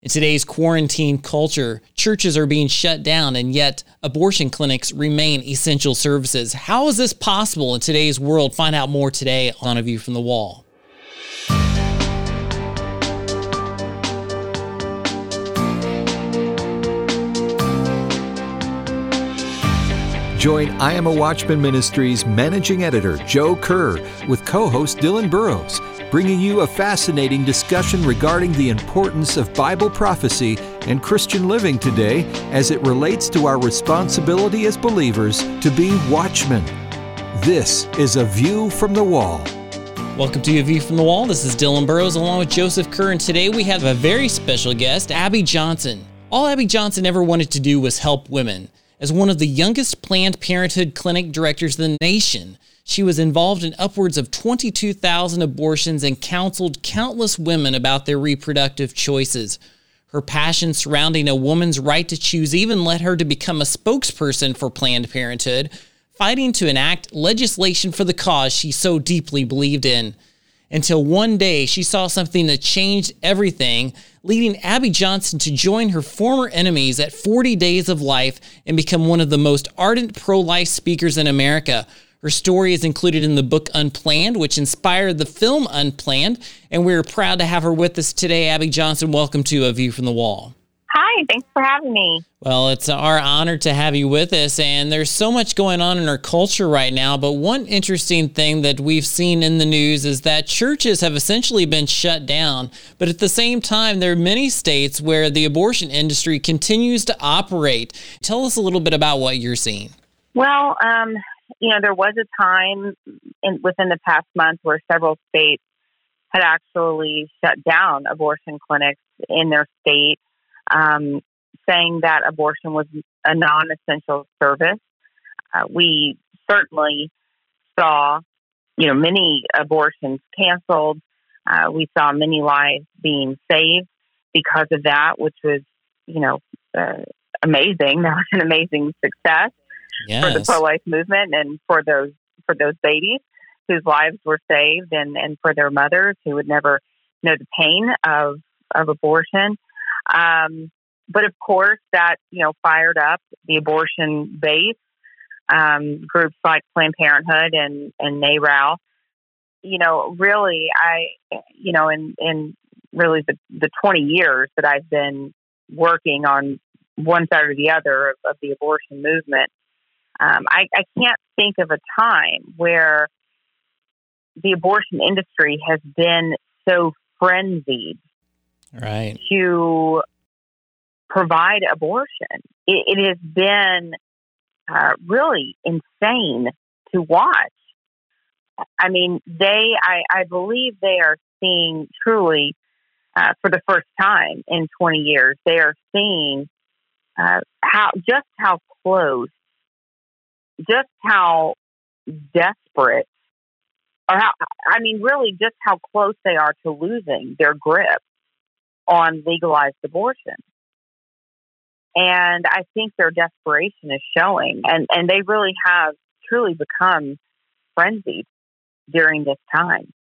In today's quarantine culture, churches are being shut down, and yet abortion clinics remain essential services. How is this possible in today's world? Find out more today on A View from the Wall. Join I Am a Watchman Ministries managing editor Joe Kerr with co host Dylan Burrows bringing you a fascinating discussion regarding the importance of Bible prophecy and Christian living today as it relates to our responsibility as believers to be watchmen. This is A View from the Wall. Welcome to A View from the Wall. This is Dylan Burrows along with Joseph Kerr, and today we have a very special guest, Abby Johnson. All Abby Johnson ever wanted to do was help women. As one of the youngest Planned Parenthood clinic directors in the nation, she was involved in upwards of 22,000 abortions and counseled countless women about their reproductive choices. Her passion surrounding a woman's right to choose even led her to become a spokesperson for Planned Parenthood, fighting to enact legislation for the cause she so deeply believed in. Until one day she saw something that changed everything, leading Abby Johnson to join her former enemies at 40 Days for Life and become one of the most ardent pro life speakers in America. Her story is included in the book Unplanned, which inspired the film Unplanned. And we're proud to have her with us today. Abby Johnson, welcome to A View from the Wall. Hi, thanks for having me. Well, it's our honor to have you with us. And there's so much going on in our culture right now. But one interesting thing that we've seen in the news is that churches have essentially been shut down. But at the same time, there are many states where the abortion industry continues to operate. Tell us a little bit about what you're seeing. Well, um, you know, there was a time in, within the past month where several states had actually shut down abortion clinics in their state, um, saying that abortion was a non essential service. Uh, we certainly saw, you know, many abortions canceled. Uh, we saw many lives being saved because of that, which was, you know, uh, amazing. That was an amazing success yes. for the pro life movement and for those for those babies whose lives were saved and, and for their mothers who would never know the pain of of abortion. Um, but of course, that you know fired up the abortion base um, groups like Planned Parenthood and and NARAL. You know, really, I you know in in really the the twenty years that I've been working on one side or the other of, of the abortion movement, um, I, I can't think of a time where the abortion industry has been so frenzied right. to provide abortion. It, it has been uh, really insane to watch. I mean, they, I, I believe they are seeing truly, uh, for the first time in 20 years, they are seeing uh, how just how close just how desperate, or how, I mean, really just how close they are to losing their grip on legalized abortion. And I think their desperation is showing, and, and they really have truly become frenzied during this time.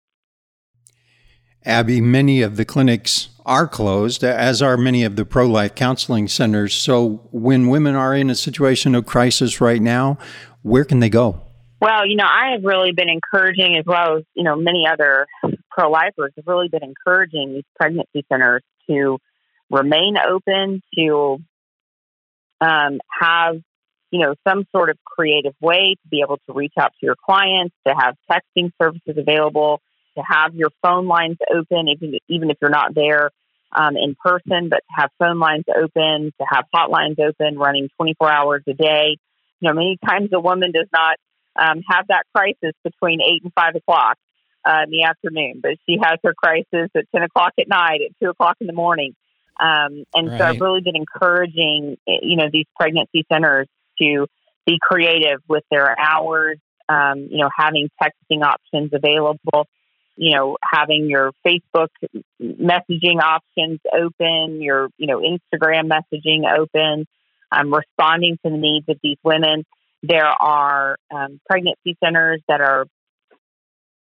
Abby, many of the clinics are closed, as are many of the pro life counseling centers. So, when women are in a situation of crisis right now, where can they go? Well, you know, I have really been encouraging, as well as, you know, many other pro lifers have really been encouraging these pregnancy centers to remain open, to um, have, you know, some sort of creative way to be able to reach out to your clients, to have texting services available to have your phone lines open, even even if you're not there um, in person, but to have phone lines open, to have hotlines open, running 24 hours a day. You know, many times a woman does not um, have that crisis between eight and five o'clock uh, in the afternoon, but she has her crisis at 10 o'clock at night, at two o'clock in the morning. Um, and right. so I've really been encouraging, you know, these pregnancy centers to be creative with their hours, um, you know, having texting options available you know, having your Facebook messaging options open, your, you know, Instagram messaging open, um, responding to the needs of these women. There are um, pregnancy centers that are,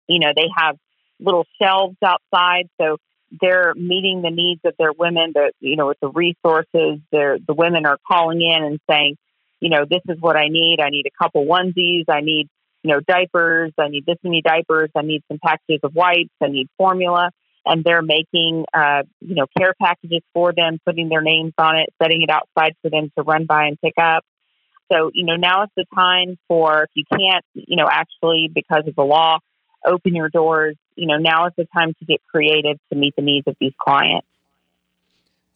you know, they have little shelves outside. So they're meeting the needs of their women. The you know, with the resources, the the women are calling in and saying, you know, this is what I need. I need a couple onesies. I need you know diapers. I need this many diapers. I need some packages of wipes. I need formula. And they're making, uh, you know, care packages for them, putting their names on it, setting it outside for them to run by and pick up. So, you know, now is the time for if you can't, you know, actually because of the law, open your doors. You know, now is the time to get creative to meet the needs of these clients.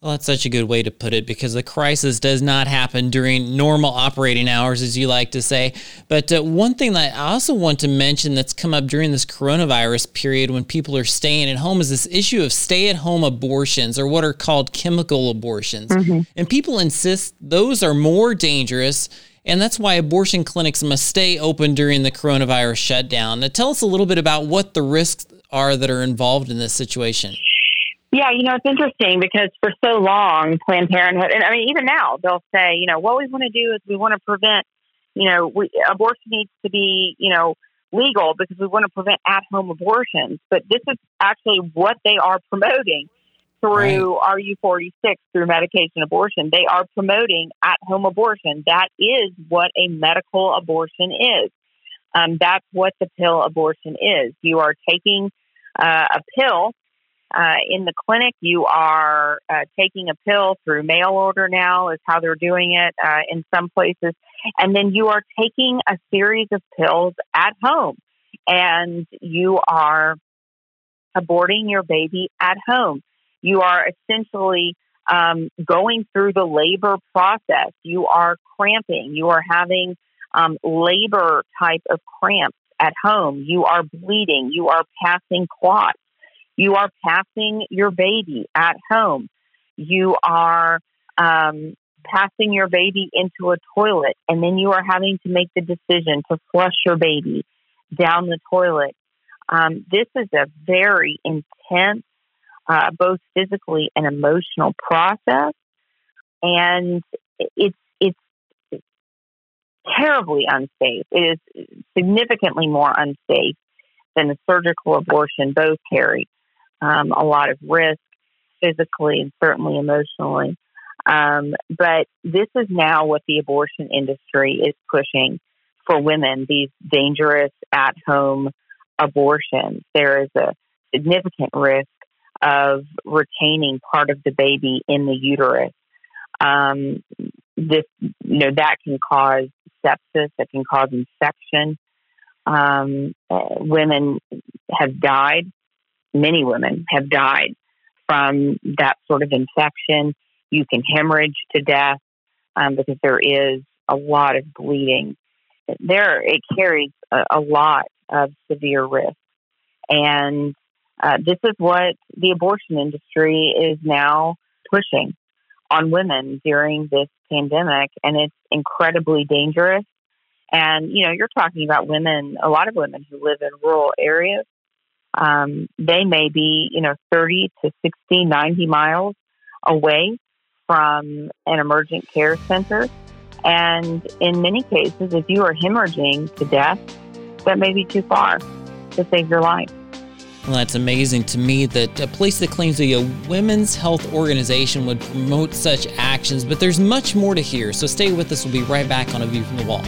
Well, that's such a good way to put it because the crisis does not happen during normal operating hours, as you like to say. But uh, one thing that I also want to mention that's come up during this coronavirus period when people are staying at home is this issue of stay at home abortions or what are called chemical abortions. Mm-hmm. And people insist those are more dangerous. And that's why abortion clinics must stay open during the coronavirus shutdown. Now, tell us a little bit about what the risks are that are involved in this situation. Yeah, you know, it's interesting because for so long, Planned Parenthood, and I mean, even now, they'll say, you know, what we want to do is we want to prevent, you know, we, abortion needs to be, you know, legal because we want to prevent at home abortions. But this is actually what they are promoting through right. RU-486, through medication abortion. They are promoting at home abortion. That is what a medical abortion is. Um, that's what the pill abortion is. You are taking uh, a pill uh, in the clinic, you are uh, taking a pill through mail order now, is how they're doing it uh, in some places. And then you are taking a series of pills at home and you are aborting your baby at home. You are essentially um, going through the labor process. You are cramping. You are having um, labor type of cramps at home. You are bleeding. You are passing clots. You are passing your baby at home. You are um, passing your baby into a toilet, and then you are having to make the decision to flush your baby down the toilet. Um, this is a very intense, uh, both physically and emotional process, and it's it's terribly unsafe. It is significantly more unsafe than a surgical abortion both carry um, a lot of risk physically and certainly emotionally. Um, but this is now what the abortion industry is pushing for women these dangerous at home abortions. There is a significant risk of retaining part of the baby in the uterus. Um, this, you know, that can cause sepsis, that can cause infection. Um, uh, women have died many women have died from that sort of infection. You can hemorrhage to death um, because there is a lot of bleeding. There, it carries a, a lot of severe risk, and uh, this is what the abortion industry is now pushing on women during this pandemic, and it's incredibly dangerous. And you know, you're talking about women, a lot of women who live in rural areas um, they may be, you know, 30 to 60, 90 miles away from an emergent care center. And in many cases, if you are hemorrhaging to death, that may be too far to save your life. Well, that's amazing to me that a place that claims to be a women's health organization would promote such actions, but there's much more to hear. So stay with us. We'll be right back on A View from the Wall.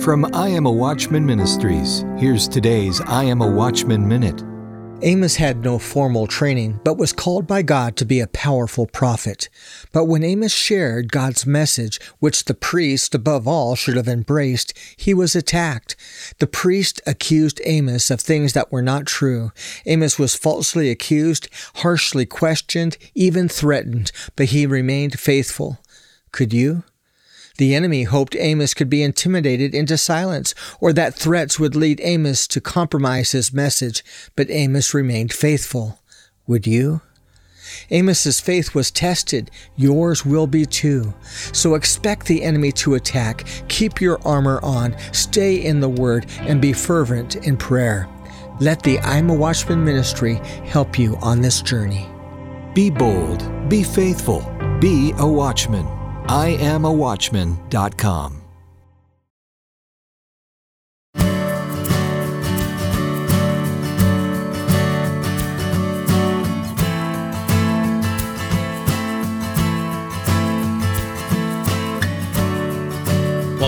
From I Am a Watchman Ministries, here's today's I Am a Watchman Minute. Amos had no formal training, but was called by God to be a powerful prophet. But when Amos shared God's message, which the priest above all should have embraced, he was attacked. The priest accused Amos of things that were not true. Amos was falsely accused, harshly questioned, even threatened, but he remained faithful. Could you? The enemy hoped Amos could be intimidated into silence, or that threats would lead Amos to compromise his message, but Amos remained faithful. Would you? Amos's faith was tested. Yours will be too. So expect the enemy to attack. Keep your armor on, stay in the word, and be fervent in prayer. Let the I'm a Watchman ministry help you on this journey. Be bold, be faithful Be a watchman. I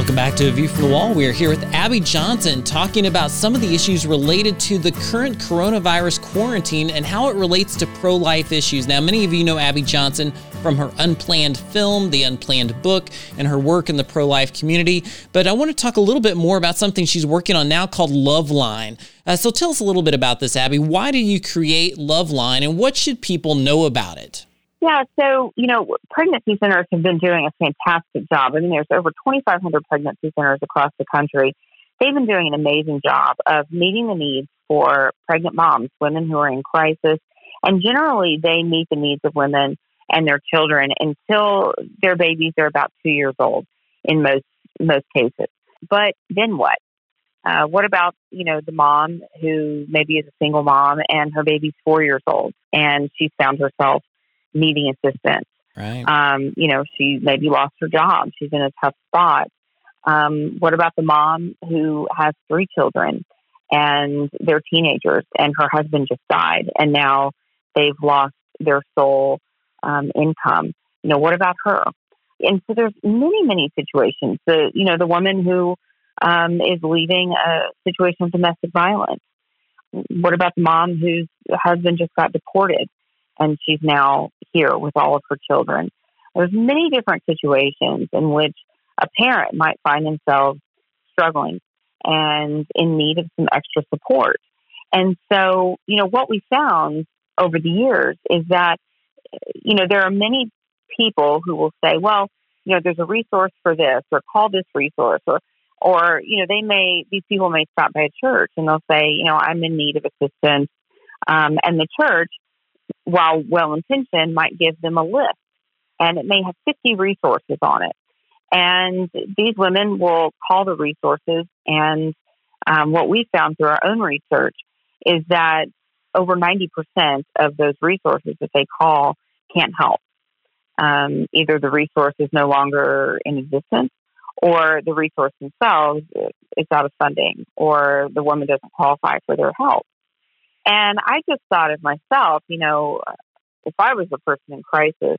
Welcome back to A View from the Wall. We are here with Abby Johnson talking about some of the issues related to the current coronavirus quarantine and how it relates to pro life issues. Now, many of you know Abby Johnson from her Unplanned film, the Unplanned book, and her work in the pro life community. But I want to talk a little bit more about something she's working on now called Loveline. Uh, so tell us a little bit about this, Abby. Why did you create Loveline and what should people know about it? Yeah, so, you know, pregnancy centers have been doing a fantastic job. I mean, there's over 2,500 pregnancy centers across the country. They've been doing an amazing job of meeting the needs for pregnant moms, women who are in crisis. And generally, they meet the needs of women and their children until their babies are about two years old in most most cases. But then what? Uh, what about you know the mom who maybe is a single mom and her baby's four years old and she's found herself needing assistance. Right. Um, you know, she maybe lost her job. She's in a tough spot. Um, what about the mom who has three children and they're teenagers and her husband just died and now they've lost their sole um, income? You know, what about her? And so there's many, many situations. The you know the woman who um, is leaving a situation of domestic violence. What about the mom whose husband just got deported? And she's now here with all of her children. There's many different situations in which a parent might find themselves struggling and in need of some extra support. And so, you know, what we found over the years is that, you know, there are many people who will say, well, you know, there's a resource for this or call this resource or, or, you know, they may, these people may stop by a church and they'll say, you know, I'm in need of assistance. Um, and the church while well intentioned, might give them a list. And it may have 50 resources on it. And these women will call the resources. And um, what we found through our own research is that over 90% of those resources that they call can't help. Um, either the resource is no longer in existence or the resource themselves is out of funding or the woman doesn't qualify for their help. And I just thought of myself, you know, if I was a person in crisis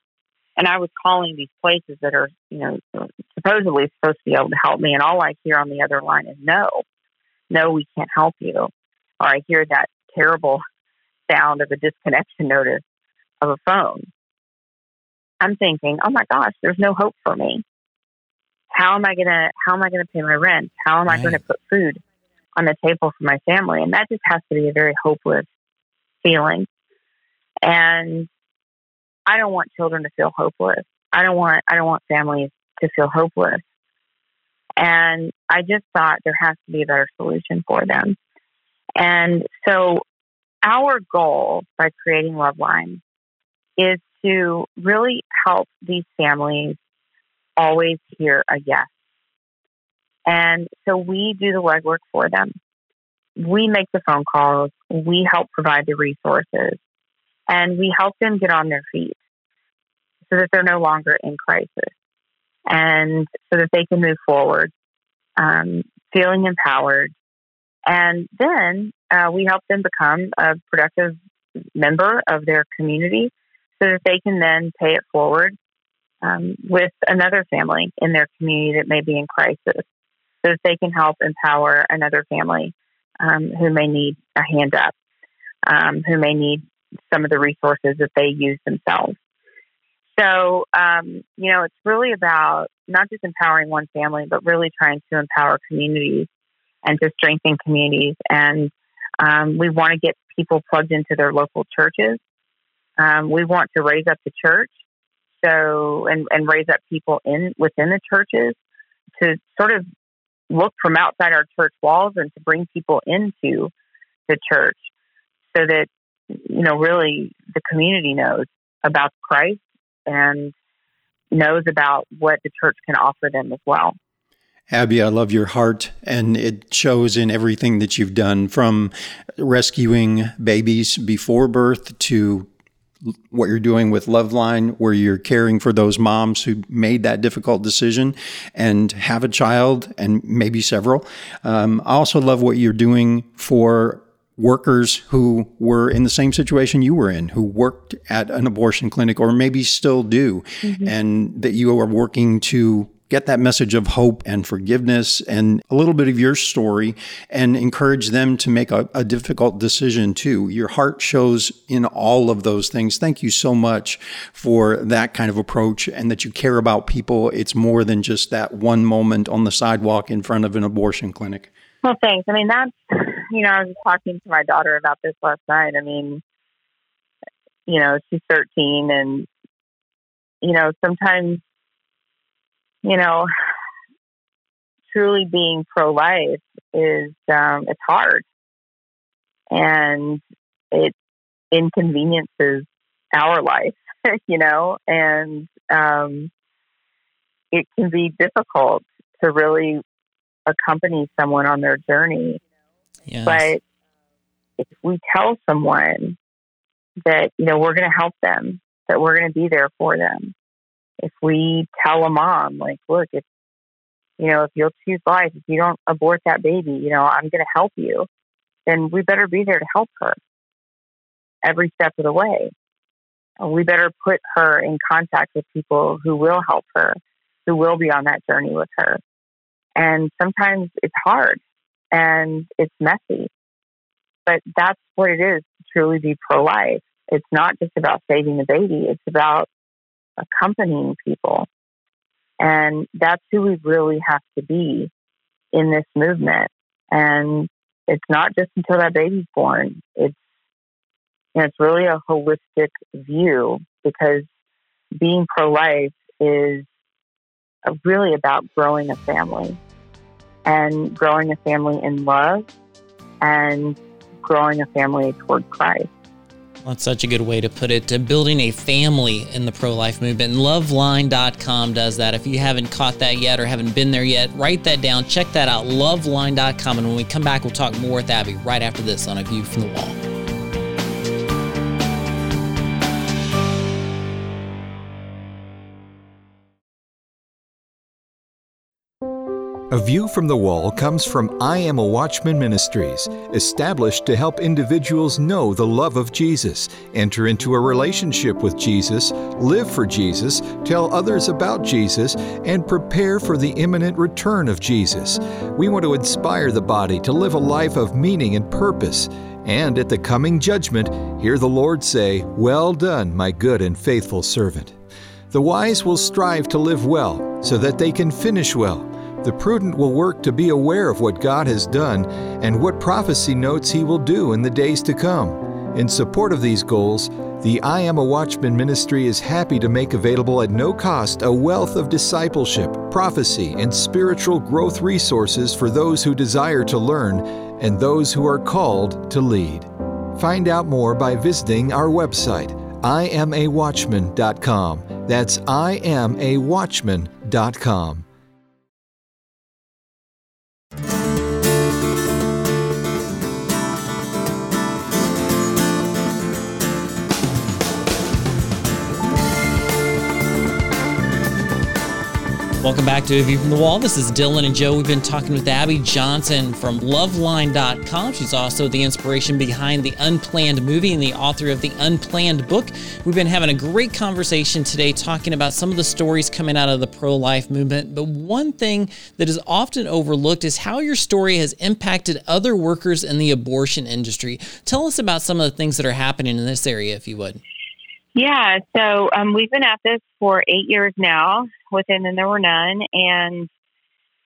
and I was calling these places that are, you know, supposedly supposed to be able to help me, and all I hear on the other line is no, no, we can't help you. Or I hear that terrible sound of a disconnection notice of a phone. I'm thinking, oh my gosh, there's no hope for me. How am I gonna how am I gonna pay my rent? How am right. I gonna put food on the table for my family. And that just has to be a very hopeless feeling. And I don't want children to feel hopeless. I don't want I don't want families to feel hopeless. And I just thought there has to be a better solution for them. And so our goal by creating Love Loveline is to really help these families always hear a yes and so we do the legwork for them. We make the phone calls, we help provide the resources, and we help them get on their feet so that they're no longer in crisis and so that they can move forward, um, feeling empowered. And then uh, we help them become a productive member of their community so that they can then pay it forward um, with another family in their community that may be in crisis so that they can help empower another family um, who may need a hand up, um, who may need some of the resources that they use themselves. So, um, you know, it's really about not just empowering one family, but really trying to empower communities and to strengthen communities. And um, we want to get people plugged into their local churches. Um, we want to raise up the church, so and, and raise up people in within the churches to sort of look from outside our church walls and to bring people into the church so that, you know, really the community knows about Christ and knows about what the church can offer them as well. Abby, I love your heart, and it shows in everything that you've done from rescuing babies before birth to what you're doing with Loveline, where you're caring for those moms who made that difficult decision and have a child and maybe several. Um, I also love what you're doing for workers who were in the same situation you were in, who worked at an abortion clinic or maybe still do, mm-hmm. and that you are working to get that message of hope and forgiveness and a little bit of your story and encourage them to make a, a, difficult decision too. Your heart shows in all of those things. Thank you so much for that kind of approach and that you care about people. It's more than just that one moment on the sidewalk in front of an abortion clinic. Well, thanks. I mean, that's, you know, I was talking to my daughter about this last night. I mean, you know, she's 13 and, you know, sometimes, you know, truly being pro life is, um, it's hard and it inconveniences our life, you know, and, um, it can be difficult to really accompany someone on their journey. Yes. But if we tell someone that, you know, we're going to help them, that we're going to be there for them, if we tell a mom, like, look, if, you know, if you'll choose life, if you don't abort that baby, you know, I'm going to help you, then we better be there to help her every step of the way. We better put her in contact with people who will help her, who will be on that journey with her. And sometimes it's hard and it's messy. But that's what it is to truly be pro life. It's not just about saving the baby, it's about accompanying people. And that's who we really have to be in this movement. And it's not just until that baby's born. It's you know, it's really a holistic view because being pro life is really about growing a family and growing a family in love and growing a family toward Christ. That's such a good way to put it. To building a family in the pro life movement. And loveline.com does that. If you haven't caught that yet or haven't been there yet, write that down. Check that out. Loveline.com. And when we come back, we'll talk more with Abby right after this on A View from the Wall. A View from the Wall comes from I Am a Watchman Ministries, established to help individuals know the love of Jesus, enter into a relationship with Jesus, live for Jesus, tell others about Jesus, and prepare for the imminent return of Jesus. We want to inspire the body to live a life of meaning and purpose. And at the coming judgment, hear the Lord say, Well done, my good and faithful servant. The wise will strive to live well, so that they can finish well. The prudent will work to be aware of what God has done and what prophecy notes He will do in the days to come. In support of these goals, the I Am a Watchman ministry is happy to make available at no cost a wealth of discipleship, prophecy, and spiritual growth resources for those who desire to learn and those who are called to lead. Find out more by visiting our website, iamawatchman.com. That's iamawatchman.com. Welcome back to A View from the Wall. This is Dylan and Joe. We've been talking with Abby Johnson from Loveline.com. She's also the inspiration behind the Unplanned movie and the author of the Unplanned book. We've been having a great conversation today talking about some of the stories coming out of the pro life movement. But one thing that is often overlooked is how your story has impacted other workers in the abortion industry. Tell us about some of the things that are happening in this area, if you would. Yeah, so um, we've been at this for eight years now within and there were none, and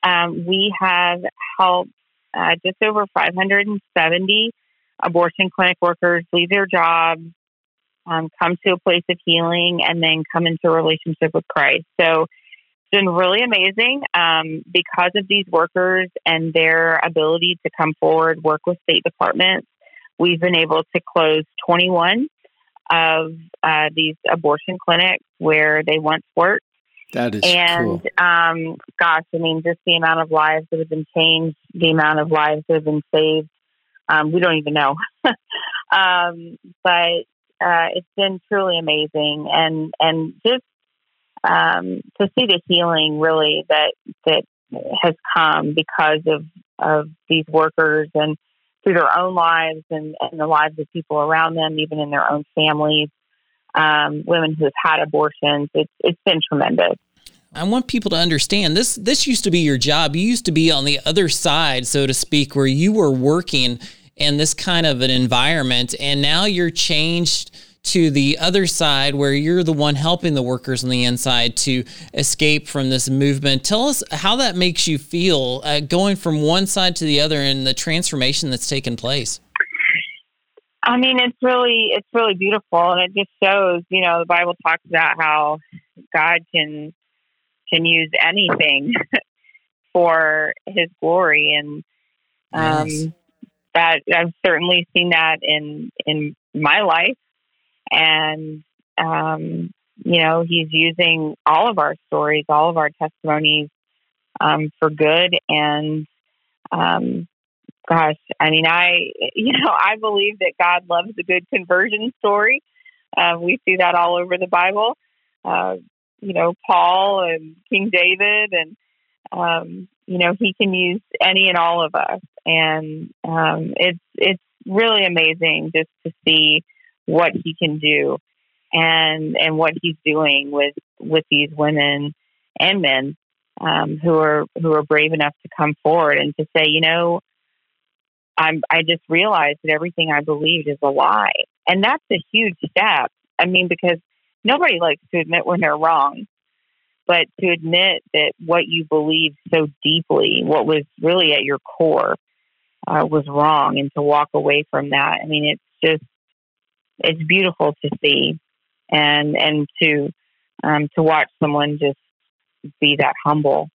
um, we have helped uh, just over 570 abortion clinic workers leave their jobs, um, come to a place of healing, and then come into a relationship with Christ. So it's been really amazing um, because of these workers and their ability to come forward, work with state departments. We've been able to close 21 of uh, these abortion clinics where they once worked. That is and cool. um, gosh, I mean, just the amount of lives that have been changed, the amount of lives that have been saved, um, we don't even know. um, but uh, it's been truly amazing, and and just um, to see the healing really that that has come because of of these workers and through their own lives and, and the lives of people around them, even in their own families. Um, women who have had abortions, it's it's been tremendous. I want people to understand this. This used to be your job. You used to be on the other side, so to speak, where you were working in this kind of an environment, and now you're changed to the other side where you're the one helping the workers on the inside to escape from this movement. Tell us how that makes you feel uh, going from one side to the other and the transformation that's taken place. I mean, it's really it's really beautiful, and it just shows. You know, the Bible talks about how God can can use anything for His glory, and um, yes. that I've certainly seen that in in my life and, um, you know, he's using all of our stories, all of our testimonies um, for good. And, um, gosh, I mean, I, you know, I believe that God loves a good conversion story. Uh, we see that all over the Bible. Uh, you know, Paul and King David, and um, you know, he can use any and all of us, and um, it's it's really amazing just to see what he can do and and what he's doing with with these women and men um, who are who are brave enough to come forward and to say, you know, I'm I just realized that everything I believed is a lie, and that's a huge step. I mean, because nobody likes to admit when they're wrong, but to admit that what you believed so deeply, what was really at your core, uh, was wrong, and to walk away from that. I mean, it's just it's beautiful to see and and to um, to watch someone just be that humble.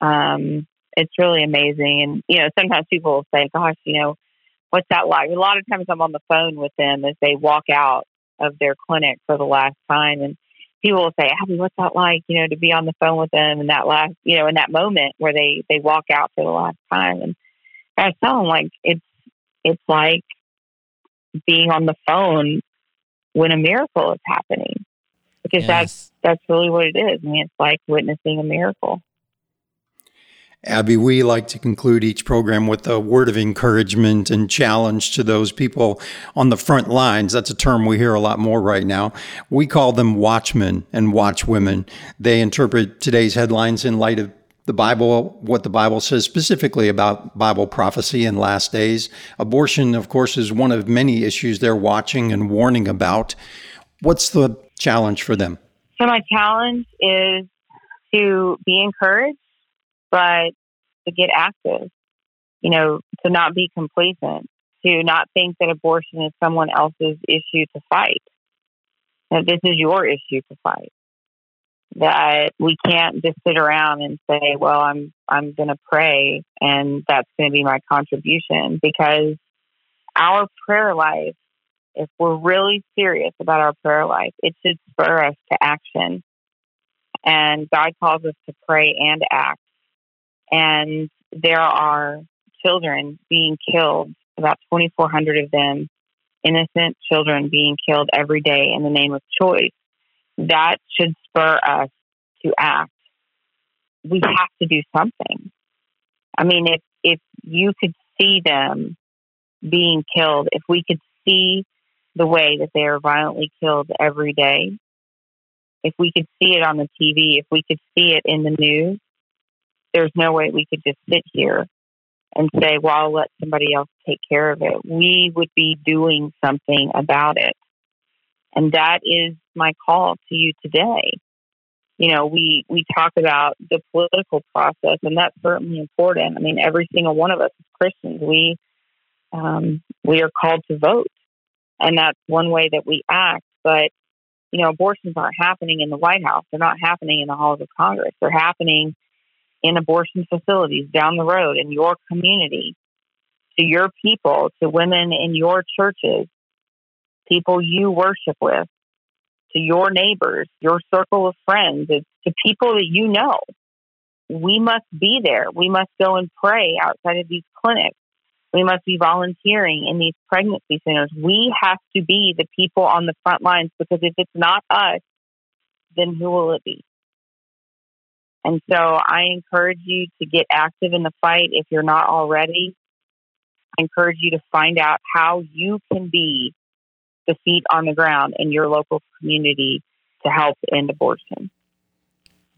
Um, it's really amazing. And you know, sometimes people will say, "Gosh, you know, what's that like?" A lot of times, I'm on the phone with them as they walk out of their clinic for the last time, and people will say, "Abby, what's that like?" You know, to be on the phone with them in that last, you know, in that moment where they they walk out for the last time, and I tell them like it's it's like being on the phone when a miracle is happening because yes. that's that's really what it is. I mean, it's like witnessing a miracle. Abby, we like to conclude each program with a word of encouragement and challenge to those people on the front lines. That's a term we hear a lot more right now. We call them watchmen and watchwomen. They interpret today's headlines in light of the Bible, what the Bible says specifically about Bible prophecy in last days. Abortion, of course, is one of many issues they're watching and warning about. What's the challenge for them? So, my challenge is to be encouraged, but to get active, you know, to not be complacent, to not think that abortion is someone else's issue to fight, that this is your issue to fight that we can't just sit around and say, well, I'm, I'm going to pray and that's going to be my contribution because our prayer life, if we're really serious about our prayer life, it should spur us to action. And God calls us to pray and act. And there are children being killed, about 2,400 of them, innocent children being killed every day in the name of choice that should spur us to act. We have to do something. I mean, if if you could see them being killed, if we could see the way that they are violently killed every day, if we could see it on the TV, if we could see it in the news, there's no way we could just sit here and say, well, I'll let somebody else take care of it. We would be doing something about it. And that is my call to you today. You know, we, we talk about the political process, and that's certainly important. I mean, every single one of us as Christians, we um, we are called to vote, and that's one way that we act. But you know, abortions aren't happening in the White House; they're not happening in the halls of Congress. They're happening in abortion facilities down the road in your community, to your people, to women in your churches, people you worship with, to your neighbors, your circle of friends, to people that you know. We must be there. We must go and pray outside of these clinics. We must be volunteering in these pregnancy centers. We have to be the people on the front lines because if it's not us, then who will it be? And so I encourage you to get active in the fight if you're not already. I encourage you to find out how you can be the feet on the ground in your local community to help end abortion.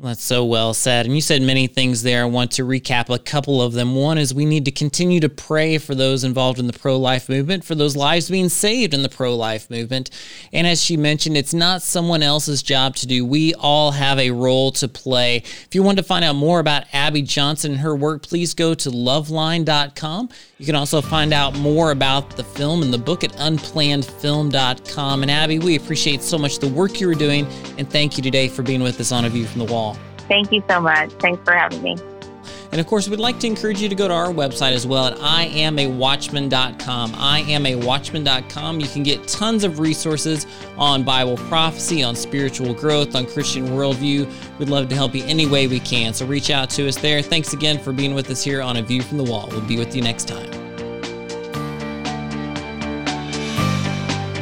That's so well said. And you said many things there. I want to recap a couple of them. One is we need to continue to pray for those involved in the pro life movement, for those lives being saved in the pro life movement. And as she mentioned, it's not someone else's job to do. We all have a role to play. If you want to find out more about Abby Johnson and her work, please go to loveline.com. You can also find out more about the film and the book at unplannedfilm.com. And Abby, we appreciate so much the work you are doing. And thank you today for being with us on A View from the Wall. Thank you so much. Thanks for having me. And of course, we'd like to encourage you to go to our website as well at iamawatchman.com. Iamawatchman.com. You can get tons of resources on Bible prophecy, on spiritual growth, on Christian worldview. We'd love to help you any way we can. So reach out to us there. Thanks again for being with us here on A View from the Wall. We'll be with you next time.